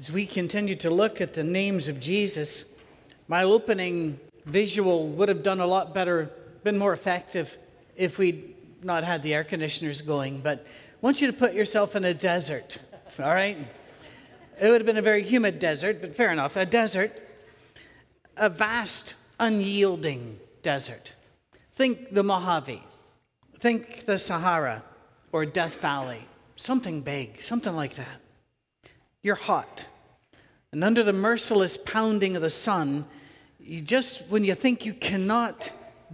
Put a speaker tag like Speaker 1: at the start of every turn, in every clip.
Speaker 1: As we continue to look at the names of Jesus, my opening visual would have done a lot better, been more effective if we'd not had the air conditioners going. But I want you to put yourself in a desert, all right? It would have been a very humid desert, but fair enough. A desert, a vast, unyielding desert. Think the Mojave, think the Sahara or Death Valley, something big, something like that. You're hot. And under the merciless pounding of the sun, you just, when you think you cannot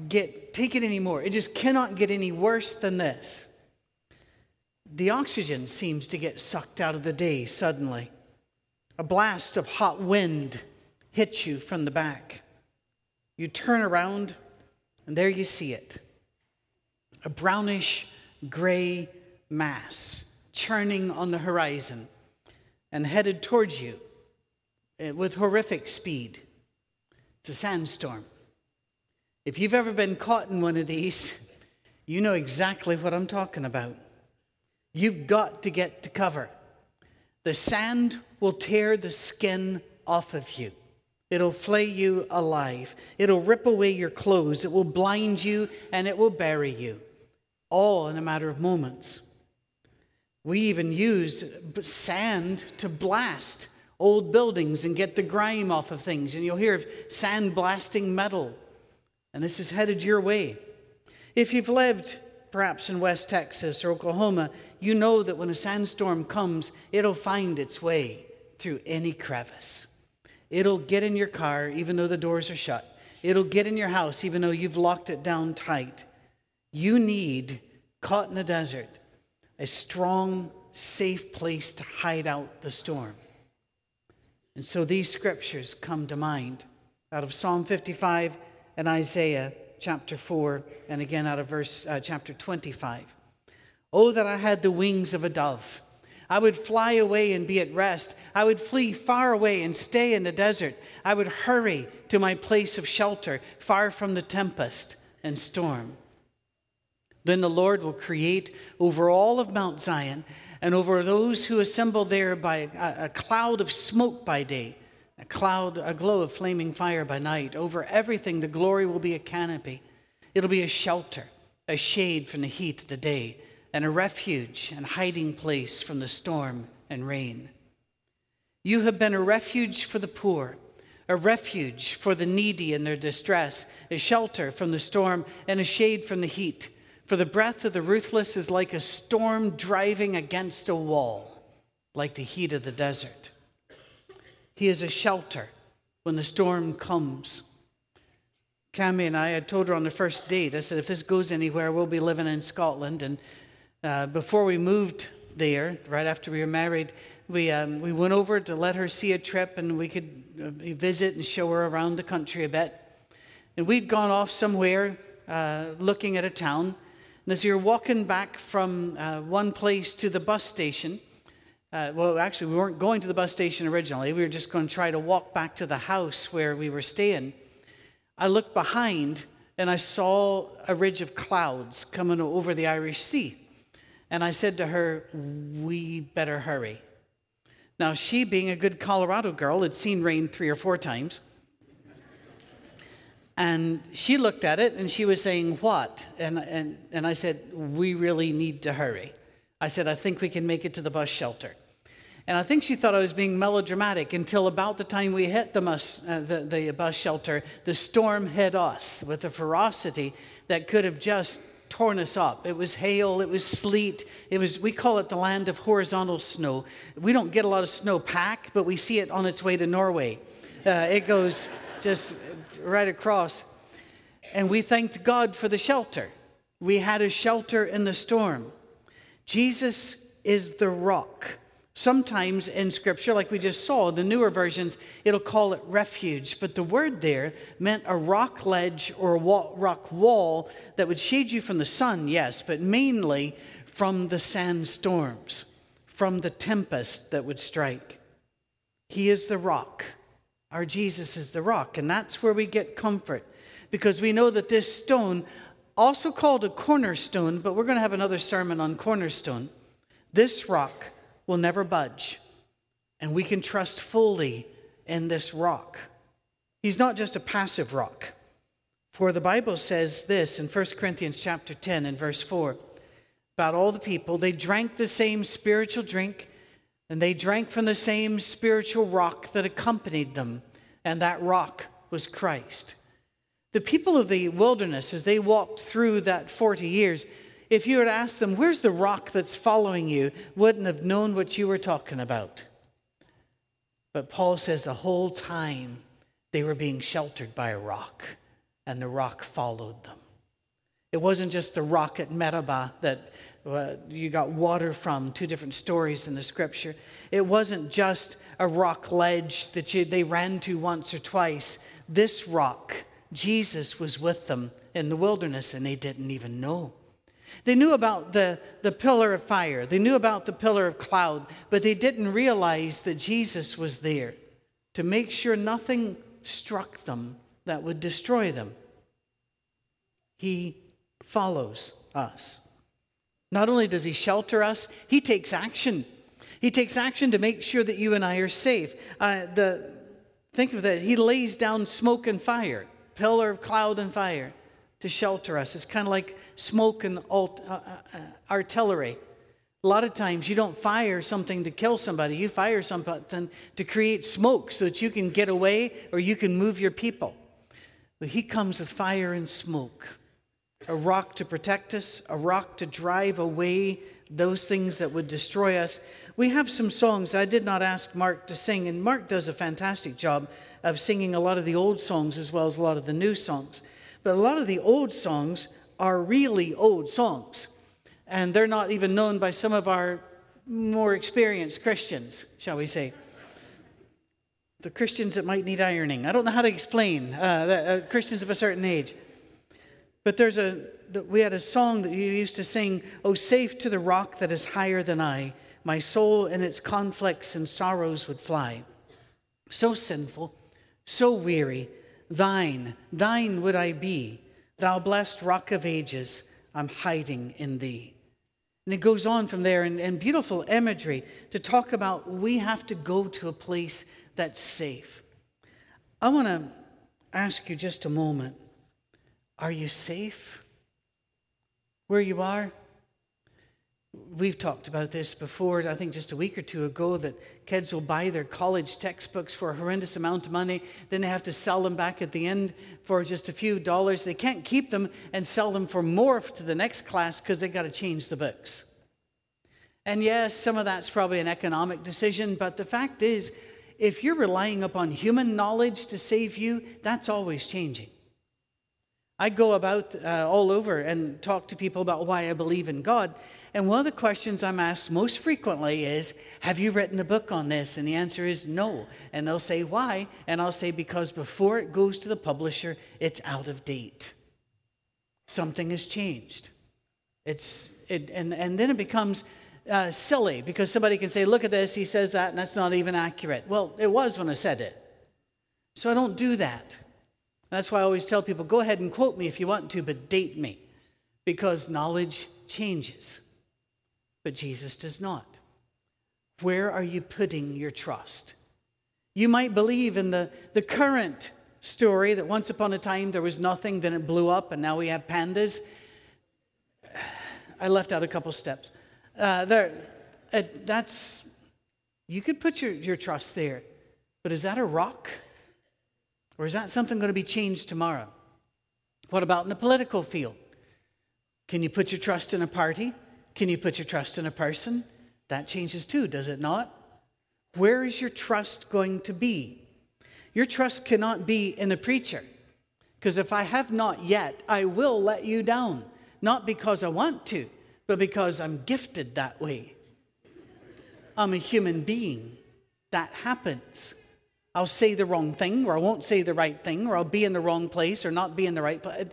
Speaker 1: get, take it anymore, it just cannot get any worse than this. The oxygen seems to get sucked out of the day suddenly. A blast of hot wind hits you from the back. You turn around, and there you see it a brownish gray mass churning on the horizon and headed towards you Uh, with horrific speed. It's a sandstorm. If you've ever been caught in one of these, you know exactly what I'm talking about. You've got to get to cover. The sand will tear the skin off of you. It'll flay you alive. It'll rip away your clothes. It will blind you and it will bury you, all in a matter of moments. We even used sand to blast old buildings and get the grime off of things. And you'll hear of sand blasting metal. And this is headed your way. If you've lived perhaps in West Texas or Oklahoma, you know that when a sandstorm comes, it'll find its way through any crevice. It'll get in your car even though the doors are shut. It'll get in your house even though you've locked it down tight. You need, caught in a desert, a strong, safe place to hide out the storm. And so these scriptures come to mind out of Psalm 55 and Isaiah chapter 4, and again out of verse uh, chapter 25. Oh, that I had the wings of a dove. I would fly away and be at rest. I would flee far away and stay in the desert. I would hurry to my place of shelter, far from the tempest and storm. Then the Lord will create over all of Mount Zion and over those who assemble there by a, a cloud of smoke by day, a cloud, a glow of flaming fire by night. Over everything, the glory will be a canopy. It'll be a shelter, a shade from the heat of the day, and a refuge and hiding place from the storm and rain. You have been a refuge for the poor, a refuge for the needy in their distress, a shelter from the storm, and a shade from the heat. For the breath of the ruthless is like a storm driving against a wall, like the heat of the desert. He is a shelter when the storm comes. Cami and I had told her on the first date, I said, if this goes anywhere, we'll be living in Scotland. And uh, before we moved there, right after we were married, we, um, we went over to let her see a trip and we could uh, visit and show her around the country a bit. And we'd gone off somewhere uh, looking at a town. And as you're walking back from uh, one place to the bus station, uh, well, actually, we weren't going to the bus station originally. We were just going to try to walk back to the house where we were staying. I looked behind and I saw a ridge of clouds coming over the Irish Sea. And I said to her, We better hurry. Now, she, being a good Colorado girl, had seen rain three or four times. And she looked at it and she was saying, What? And, and, and I said, We really need to hurry. I said, I think we can make it to the bus shelter. And I think she thought I was being melodramatic until about the time we hit the bus, uh, the, the bus shelter, the storm hit us with a ferocity that could have just torn us up. It was hail, it was sleet, it was we call it the land of horizontal snow. We don't get a lot of snow pack, but we see it on its way to Norway. Uh, it goes just right across. And we thanked God for the shelter. We had a shelter in the storm. Jesus is the rock. Sometimes in scripture, like we just saw, the newer versions, it'll call it refuge. But the word there meant a rock ledge or a rock wall that would shade you from the sun, yes, but mainly from the sandstorms, from the tempest that would strike. He is the rock. Our Jesus is the rock, and that's where we get comfort because we know that this stone, also called a cornerstone, but we're going to have another sermon on cornerstone, this rock will never budge. And we can trust fully in this rock. He's not just a passive rock. For the Bible says this in 1 Corinthians chapter 10 and verse 4 about all the people. They drank the same spiritual drink, and they drank from the same spiritual rock that accompanied them, and that rock was Christ. The people of the wilderness, as they walked through that 40 years, if you had asked them, Where's the rock that's following you? wouldn't have known what you were talking about. But Paul says the whole time they were being sheltered by a rock and the rock followed them. It wasn't just the rock at Meribah that uh, you got water from, two different stories in the scripture. It wasn't just a rock ledge that you, they ran to once or twice. This rock, Jesus was with them in the wilderness and they didn't even know. They knew about the, the pillar of fire, they knew about the pillar of cloud, but they didn't realize that Jesus was there to make sure nothing struck them that would destroy them. He follows us. Not only does he shelter us, he takes action. He takes action to make sure that you and I are safe. Uh, the, think of that. He lays down smoke and fire, pillar of cloud and fire to shelter us. It's kind of like smoke and alt, uh, uh, uh, artillery. A lot of times you don't fire something to kill somebody, you fire something to create smoke so that you can get away or you can move your people. But he comes with fire and smoke a rock to protect us, a rock to drive away those things that would destroy us. We have some songs I did not ask Mark to sing, and Mark does a fantastic job of singing a lot of the old songs as well as a lot of the new songs. But a lot of the old songs are really old songs, and they're not even known by some of our more experienced Christians, shall we say. The Christians that might need ironing. I don't know how to explain uh, the, uh, Christians of a certain age. But there's a, we had a song that you used to sing, Oh, safe to the rock that is higher than I, my soul in its conflicts and sorrows would fly. So sinful, so weary, thine, thine would I be, thou blessed rock of ages, I'm hiding in thee. And it goes on from there in, in beautiful imagery to talk about we have to go to a place that's safe. I want to ask you just a moment are you safe where you are? We've talked about this before, I think just a week or two ago, that kids will buy their college textbooks for a horrendous amount of money. Then they have to sell them back at the end for just a few dollars. They can't keep them and sell them for more to the next class because they've got to change the books. And yes, some of that's probably an economic decision, but the fact is, if you're relying upon human knowledge to save you, that's always changing. I go about uh, all over and talk to people about why I believe in God. And one of the questions I'm asked most frequently is, Have you written a book on this? And the answer is no. And they'll say, Why? And I'll say, Because before it goes to the publisher, it's out of date. Something has changed. It's, it, and, and then it becomes uh, silly because somebody can say, Look at this, he says that, and that's not even accurate. Well, it was when I said it. So I don't do that. That's why I always tell people go ahead and quote me if you want to, but date me, because knowledge changes, but Jesus does not. Where are you putting your trust? You might believe in the, the current story that once upon a time there was nothing, then it blew up, and now we have pandas. I left out a couple steps. Uh, there, uh, that's, you could put your, your trust there, but is that a rock? Or is that something going to be changed tomorrow? What about in the political field? Can you put your trust in a party? Can you put your trust in a person? That changes too, does it not? Where is your trust going to be? Your trust cannot be in a preacher. Because if I have not yet, I will let you down. Not because I want to, but because I'm gifted that way. I'm a human being. That happens. I'll say the wrong thing, or I won't say the right thing, or I'll be in the wrong place, or not be in the right place.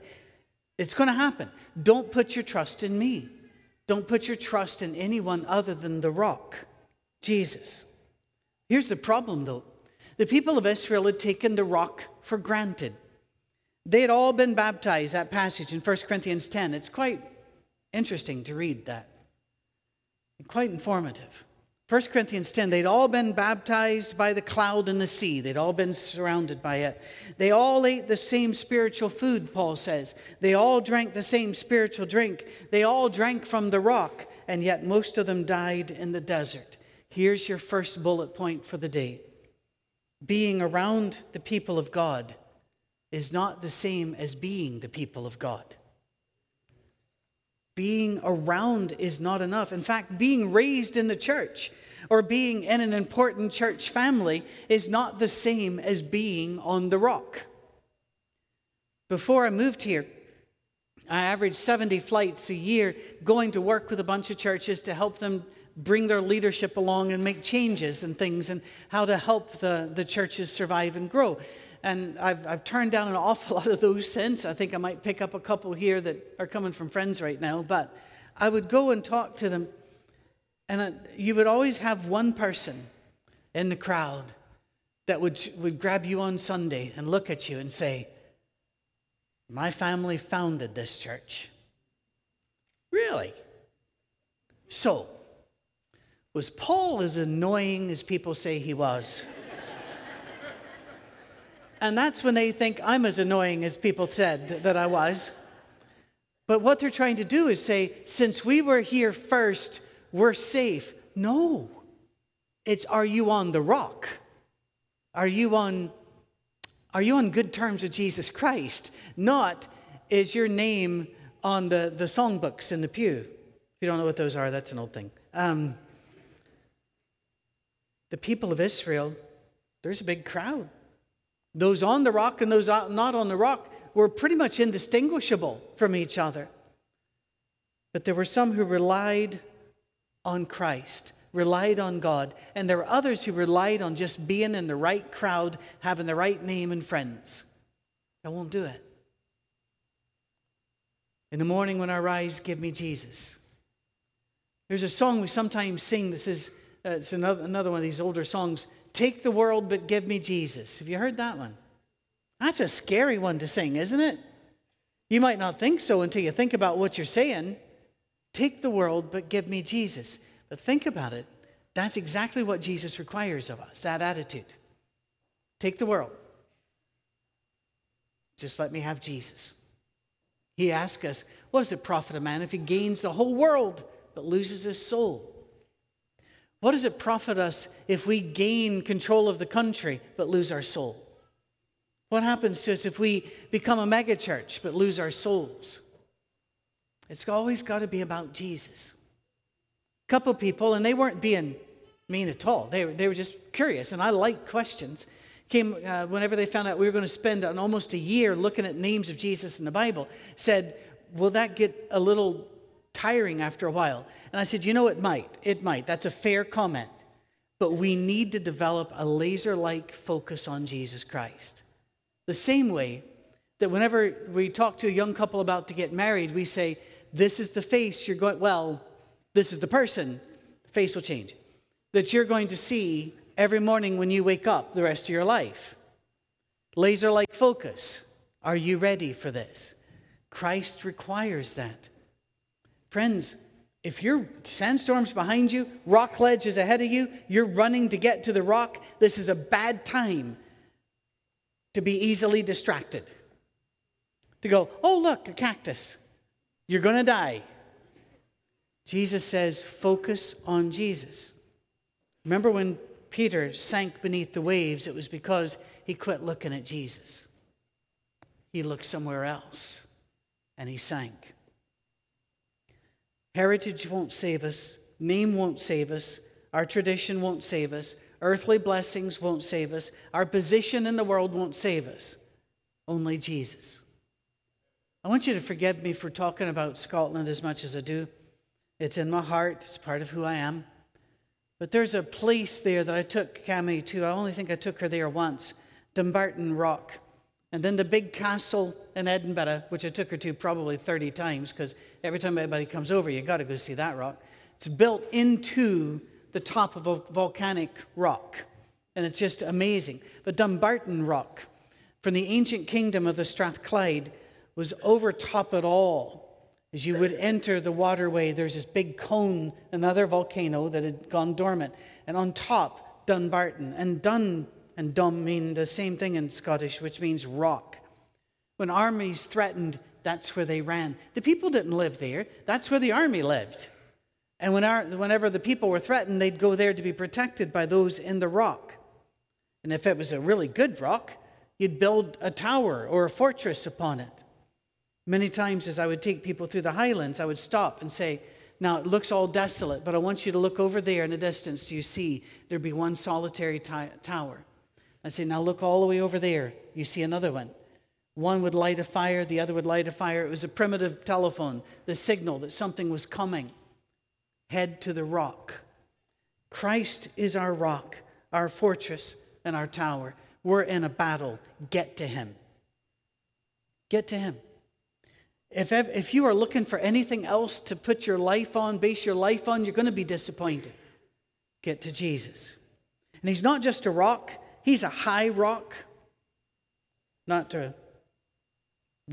Speaker 1: It's going to happen. Don't put your trust in me. Don't put your trust in anyone other than the rock, Jesus. Here's the problem, though the people of Israel had taken the rock for granted. They had all been baptized, that passage in 1 Corinthians 10. It's quite interesting to read that, quite informative. 1 Corinthians 10, they'd all been baptized by the cloud and the sea. They'd all been surrounded by it. They all ate the same spiritual food, Paul says. They all drank the same spiritual drink. They all drank from the rock, and yet most of them died in the desert. Here's your first bullet point for the day being around the people of God is not the same as being the people of God. Being around is not enough. In fact, being raised in the church or being in an important church family is not the same as being on the rock. Before I moved here, I averaged 70 flights a year going to work with a bunch of churches to help them bring their leadership along and make changes and things and how to help the, the churches survive and grow. And I've, I've turned down an awful lot of those since. I think I might pick up a couple here that are coming from friends right now. But I would go and talk to them and you would always have one person in the crowd that would, would grab you on Sunday and look at you and say, My family founded this church. Really? So, was Paul as annoying as people say he was? and that's when they think I'm as annoying as people said that I was. But what they're trying to do is say, since we were here first, we're safe. No. It's are you on the rock? Are you on are you on good terms with Jesus Christ? Not is your name on the, the songbooks in the pew. If you don't know what those are, that's an old thing. Um, the people of Israel, there's a big crowd. Those on the rock and those not on the rock were pretty much indistinguishable from each other. But there were some who relied on Christ, relied on God. And there were others who relied on just being in the right crowd, having the right name and friends. I won't do it. In the morning when I rise, give me Jesus. There's a song we sometimes sing This is uh, it's another, another one of these older songs, Take the world, but give me Jesus. Have you heard that one? That's a scary one to sing, isn't it? You might not think so until you think about what you're saying. Take the world, but give me Jesus. But think about it. That's exactly what Jesus requires of us that attitude. Take the world. Just let me have Jesus. He asks us, What does it profit a man if he gains the whole world but loses his soul? What does it profit us if we gain control of the country but lose our soul? What happens to us if we become a megachurch but lose our souls? It's always got to be about Jesus. A couple people, and they weren't being mean at all. They, they were just curious, and I like questions. Came uh, whenever they found out we were going to spend an, almost a year looking at names of Jesus in the Bible. Said, "Will that get a little tiring after a while?" And I said, "You know, it might. It might. That's a fair comment, but we need to develop a laser-like focus on Jesus Christ. The same way that whenever we talk to a young couple about to get married, we say." This is the face you're going, well, this is the person, the face will change, that you're going to see every morning when you wake up the rest of your life. Laser like focus. Are you ready for this? Christ requires that. Friends, if your sandstorm's behind you, rock ledge is ahead of you, you're running to get to the rock, this is a bad time to be easily distracted. To go, oh, look, a cactus. You're going to die. Jesus says, focus on Jesus. Remember when Peter sank beneath the waves, it was because he quit looking at Jesus. He looked somewhere else and he sank. Heritage won't save us, name won't save us, our tradition won't save us, earthly blessings won't save us, our position in the world won't save us. Only Jesus. I want you to forgive me for talking about Scotland as much as I do. It's in my heart, it's part of who I am. But there's a place there that I took Cami to. I only think I took her there once Dumbarton Rock. And then the big castle in Edinburgh, which I took her to probably 30 times, because every time anybody comes over, you've got to go see that rock. It's built into the top of a volcanic rock. And it's just amazing. But Dumbarton Rock, from the ancient kingdom of the Strathclyde, was over top it all. As you would enter the waterway, there's this big cone, another volcano that had gone dormant. And on top, Dunbarton. And Dun and Dum mean the same thing in Scottish, which means rock. When armies threatened, that's where they ran. The people didn't live there, that's where the army lived. And when our, whenever the people were threatened, they'd go there to be protected by those in the rock. And if it was a really good rock, you'd build a tower or a fortress upon it. Many times, as I would take people through the highlands, I would stop and say, Now it looks all desolate, but I want you to look over there in the distance. Do you see there'd be one solitary t- tower? I say, Now look all the way over there. You see another one. One would light a fire, the other would light a fire. It was a primitive telephone, the signal that something was coming. Head to the rock. Christ is our rock, our fortress, and our tower. We're in a battle. Get to Him. Get to Him. If, if you are looking for anything else to put your life on, base your life on, you're going to be disappointed. Get to Jesus. And He's not just a rock, He's a high rock. Not to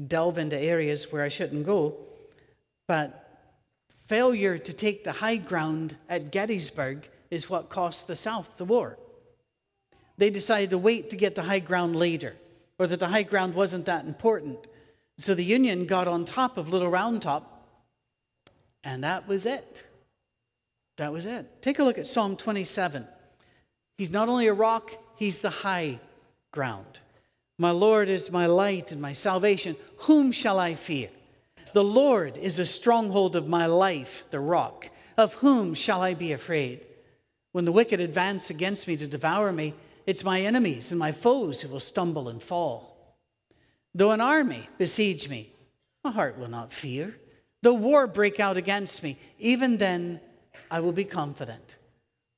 Speaker 1: delve into areas where I shouldn't go, but failure to take the high ground at Gettysburg is what cost the South the war. They decided to wait to get the high ground later, or that the high ground wasn't that important. So the Union got on top of Little Round Top, and that was it. That was it. Take a look at Psalm 27. He's not only a rock, he's the high ground. My Lord is my light and my salvation. Whom shall I fear? The Lord is a stronghold of my life, the rock. Of whom shall I be afraid? When the wicked advance against me to devour me, it's my enemies and my foes who will stumble and fall. Though an army besiege me, my heart will not fear. Though war break out against me, even then I will be confident.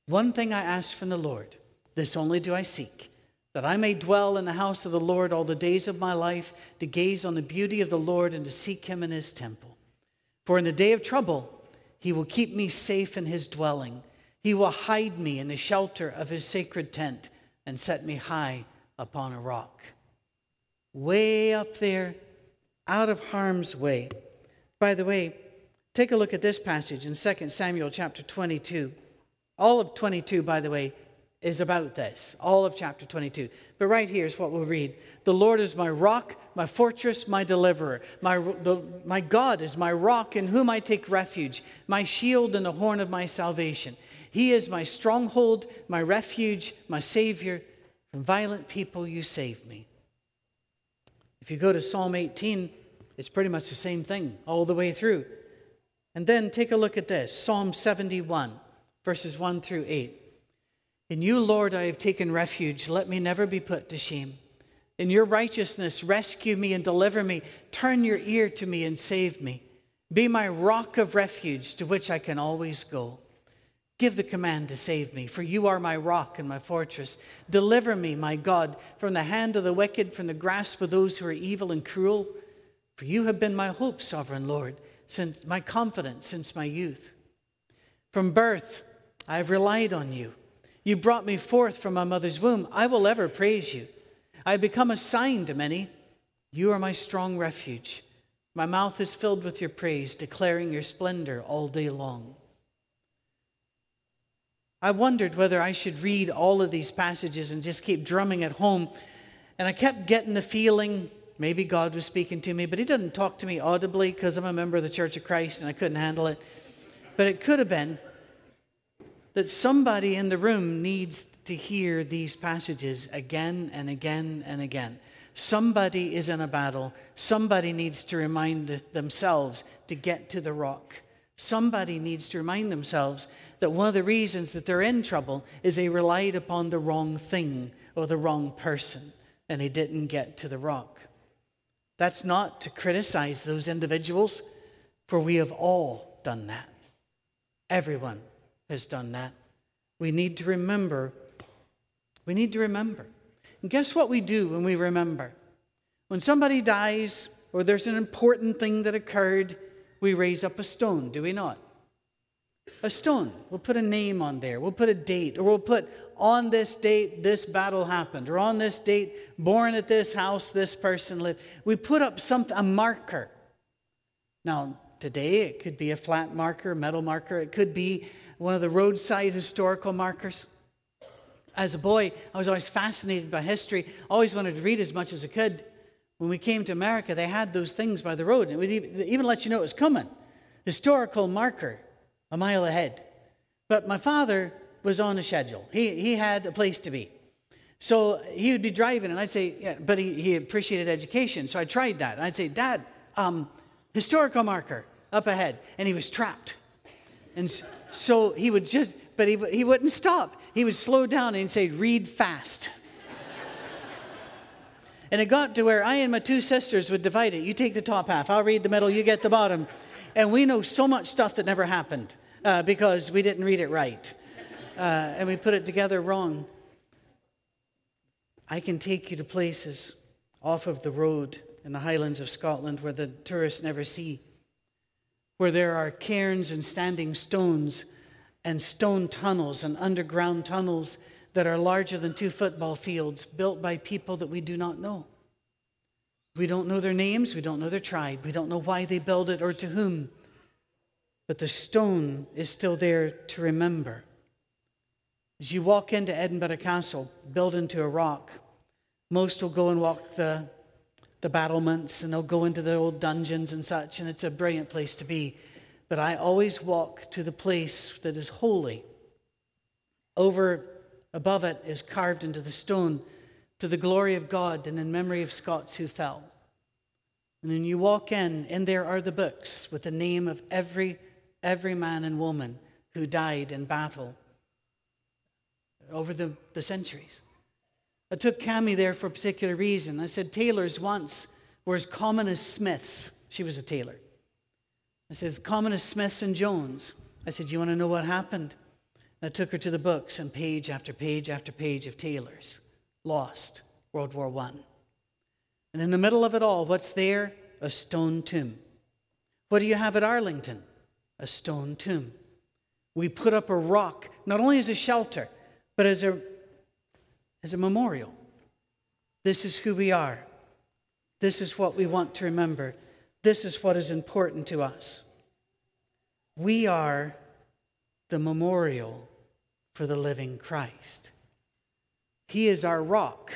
Speaker 1: One thing I ask from the Lord, this only do I seek that I may dwell in the house of the Lord all the days of my life, to gaze on the beauty of the Lord and to seek him in his temple. For in the day of trouble, he will keep me safe in his dwelling. He will hide me in the shelter of his sacred tent and set me high upon a rock. Way up there, out of harm's way. By the way, take a look at this passage in 2 Samuel chapter 22. All of 22, by the way, is about this, all of chapter 22. But right here is what we'll read The Lord is my rock, my fortress, my deliverer. My, the, my God is my rock in whom I take refuge, my shield and the horn of my salvation. He is my stronghold, my refuge, my Savior. From violent people you save me. If you go to Psalm 18, it's pretty much the same thing all the way through. And then take a look at this Psalm 71, verses 1 through 8. In you, Lord, I have taken refuge. Let me never be put to shame. In your righteousness, rescue me and deliver me. Turn your ear to me and save me. Be my rock of refuge to which I can always go. Give the command to save me, for you are my rock and my fortress. Deliver me, my God, from the hand of the wicked, from the grasp of those who are evil and cruel. For you have been my hope, sovereign Lord, since my confidence since my youth. From birth, I have relied on you. You brought me forth from my mother's womb. I will ever praise you. I have become a sign to many. You are my strong refuge. My mouth is filled with your praise, declaring your splendor all day long. I wondered whether I should read all of these passages and just keep drumming at home. And I kept getting the feeling maybe God was speaking to me, but He didn't talk to me audibly because I'm a member of the Church of Christ and I couldn't handle it. But it could have been that somebody in the room needs to hear these passages again and again and again. Somebody is in a battle. Somebody needs to remind themselves to get to the rock. Somebody needs to remind themselves that one of the reasons that they're in trouble is they relied upon the wrong thing or the wrong person and they didn't get to the rock. That's not to criticize those individuals, for we have all done that. Everyone has done that. We need to remember. We need to remember. And guess what we do when we remember? When somebody dies or there's an important thing that occurred, we raise up a stone, do we not? A stone. We'll put a name on there. We'll put a date, or we'll put on this date this battle happened, or on this date, born at this house, this person lived. We put up something, a marker. Now, today. It could be a flat marker, metal marker. It could be one of the roadside historical markers. As a boy, I was always fascinated by history, always wanted to read as much as I could. When we came to America, they had those things by the road. And would even let you know it was coming. Historical marker, a mile ahead. But my father was on a schedule. He, he had a place to be. So he would be driving, and I'd say, yeah, but he, he appreciated education. So I tried that. I'd say, Dad, um, historical marker up ahead. And he was trapped. And so he would just, but he, he wouldn't stop. He would slow down and say, read fast. And it got to where I and my two sisters would divide it. You take the top half, I'll read the middle, you get the bottom. And we know so much stuff that never happened uh, because we didn't read it right. Uh, and we put it together wrong. I can take you to places off of the road in the highlands of Scotland where the tourists never see, where there are cairns and standing stones and stone tunnels and underground tunnels that are larger than two football fields built by people that we do not know. We don't know their names, we don't know their tribe, we don't know why they built it or to whom, but the stone is still there to remember. As you walk into Edinburgh Castle, built into a rock, most will go and walk the, the battlements and they'll go into the old dungeons and such, and it's a brilliant place to be. But I always walk to the place that is holy. Over above it is carved into the stone to the glory of God and in memory of Scots who fell. And then you walk in, and there are the books with the name of every, every man and woman who died in battle over the, the centuries. I took Cami there for a particular reason. I said tailors once were as common as smiths. She was a tailor. I said, as common as smiths and Jones. I said, You want to know what happened? I took her to the books and page after page after page of tailors. Lost, World War I. And in the middle of it all, what's there? A stone tomb. What do you have at Arlington? A stone tomb. We put up a rock, not only as a shelter, but as a, as a memorial. This is who we are. This is what we want to remember. This is what is important to us. We are the memorial for the living Christ. He is our rock,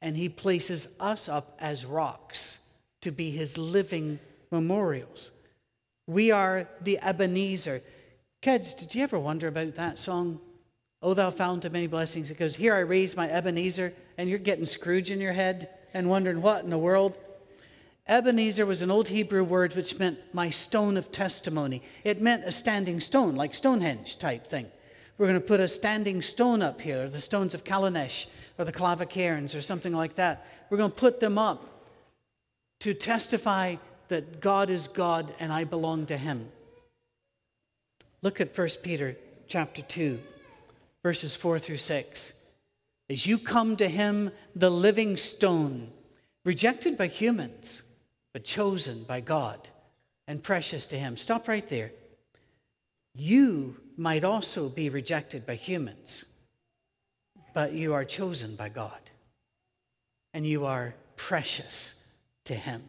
Speaker 1: and He places us up as rocks to be His living memorials. We are the Ebenezer. Kids, did you ever wonder about that song? Oh, thou fount of many blessings. It goes, Here I raise my Ebenezer, and you're getting Scrooge in your head and wondering what in the world. Ebenezer was an old Hebrew word which meant my stone of testimony. It meant a standing stone, like Stonehenge type thing. We're going to put a standing stone up here, the stones of Callanish or the Clava Cairns or something like that. We're going to put them up to testify that God is God and I belong to him. Look at 1 Peter chapter 2 verses 4 through 6. As you come to him, the living stone, rejected by humans, but chosen by God and precious to him. Stop right there. You might also be rejected by humans, but you are chosen by God and you are precious to him.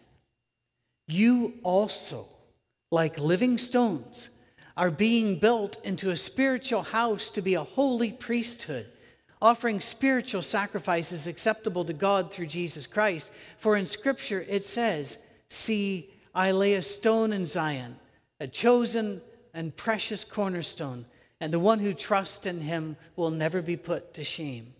Speaker 1: You also, like living stones, are being built into a spiritual house to be a holy priesthood, offering spiritual sacrifices acceptable to God through Jesus Christ. For in Scripture it says, See, I lay a stone in Zion, a chosen and precious cornerstone, and the one who trusts in him will never be put to shame.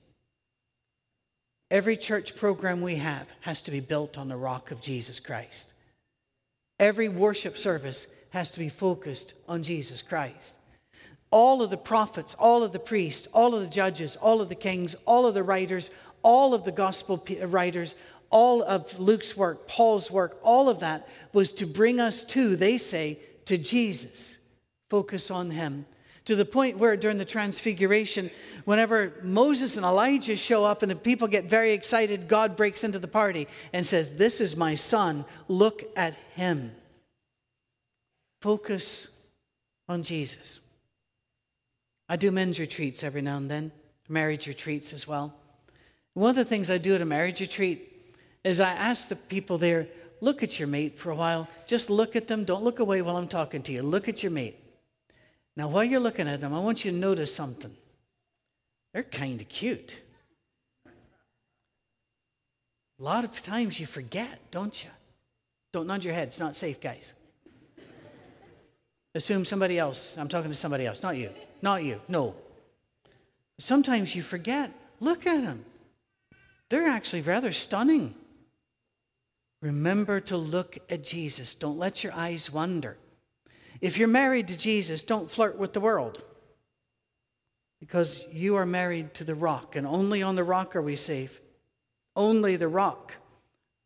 Speaker 1: Every church program we have has to be built on the rock of Jesus Christ. Every worship service has to be focused on Jesus Christ. All of the prophets, all of the priests, all of the judges, all of the kings, all of the writers, all of the gospel uh, writers, all of Luke's work, Paul's work, all of that was to bring us to, they say, to Jesus. Focus on him. To the point where during the transfiguration, whenever Moses and Elijah show up and the people get very excited, God breaks into the party and says, This is my son, look at him. Focus on Jesus. I do men's retreats every now and then, marriage retreats as well. One of the things I do at a marriage retreat is I ask the people there, look at your mate for a while. Just look at them. Don't look away while I'm talking to you. Look at your mate. Now, while you're looking at them, I want you to notice something. They're kind of cute. A lot of times you forget, don't you? Don't nod your head. It's not safe, guys. Assume somebody else. I'm talking to somebody else, not you. Not you. No. Sometimes you forget. Look at them. They're actually rather stunning. Remember to look at Jesus. Don't let your eyes wander. If you're married to Jesus, don't flirt with the world because you are married to the rock, and only on the rock are we safe. Only the rock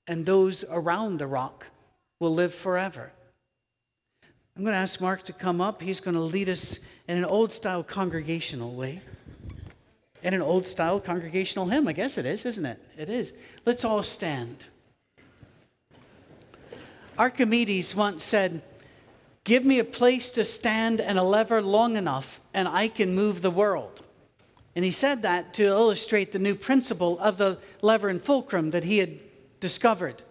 Speaker 1: and those around the rock will live forever. I'm going to ask Mark to come up. He's going to lead us in an old style congregational way. In an old style congregational hymn, I guess it is, isn't it? It is. Let's all stand. Archimedes once said, Give me a place to stand and a lever long enough, and I can move the world. And he said that to illustrate the new principle of the lever and fulcrum that he had discovered.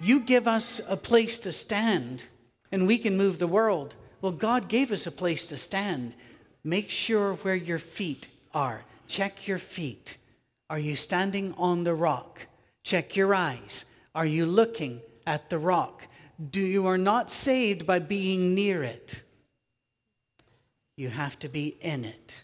Speaker 1: You give us a place to stand, and we can move the world. Well, God gave us a place to stand. Make sure where your feet are. Check your feet. Are you standing on the rock? Check your eyes. Are you looking at the rock? Do you are not saved by being near it. You have to be in it.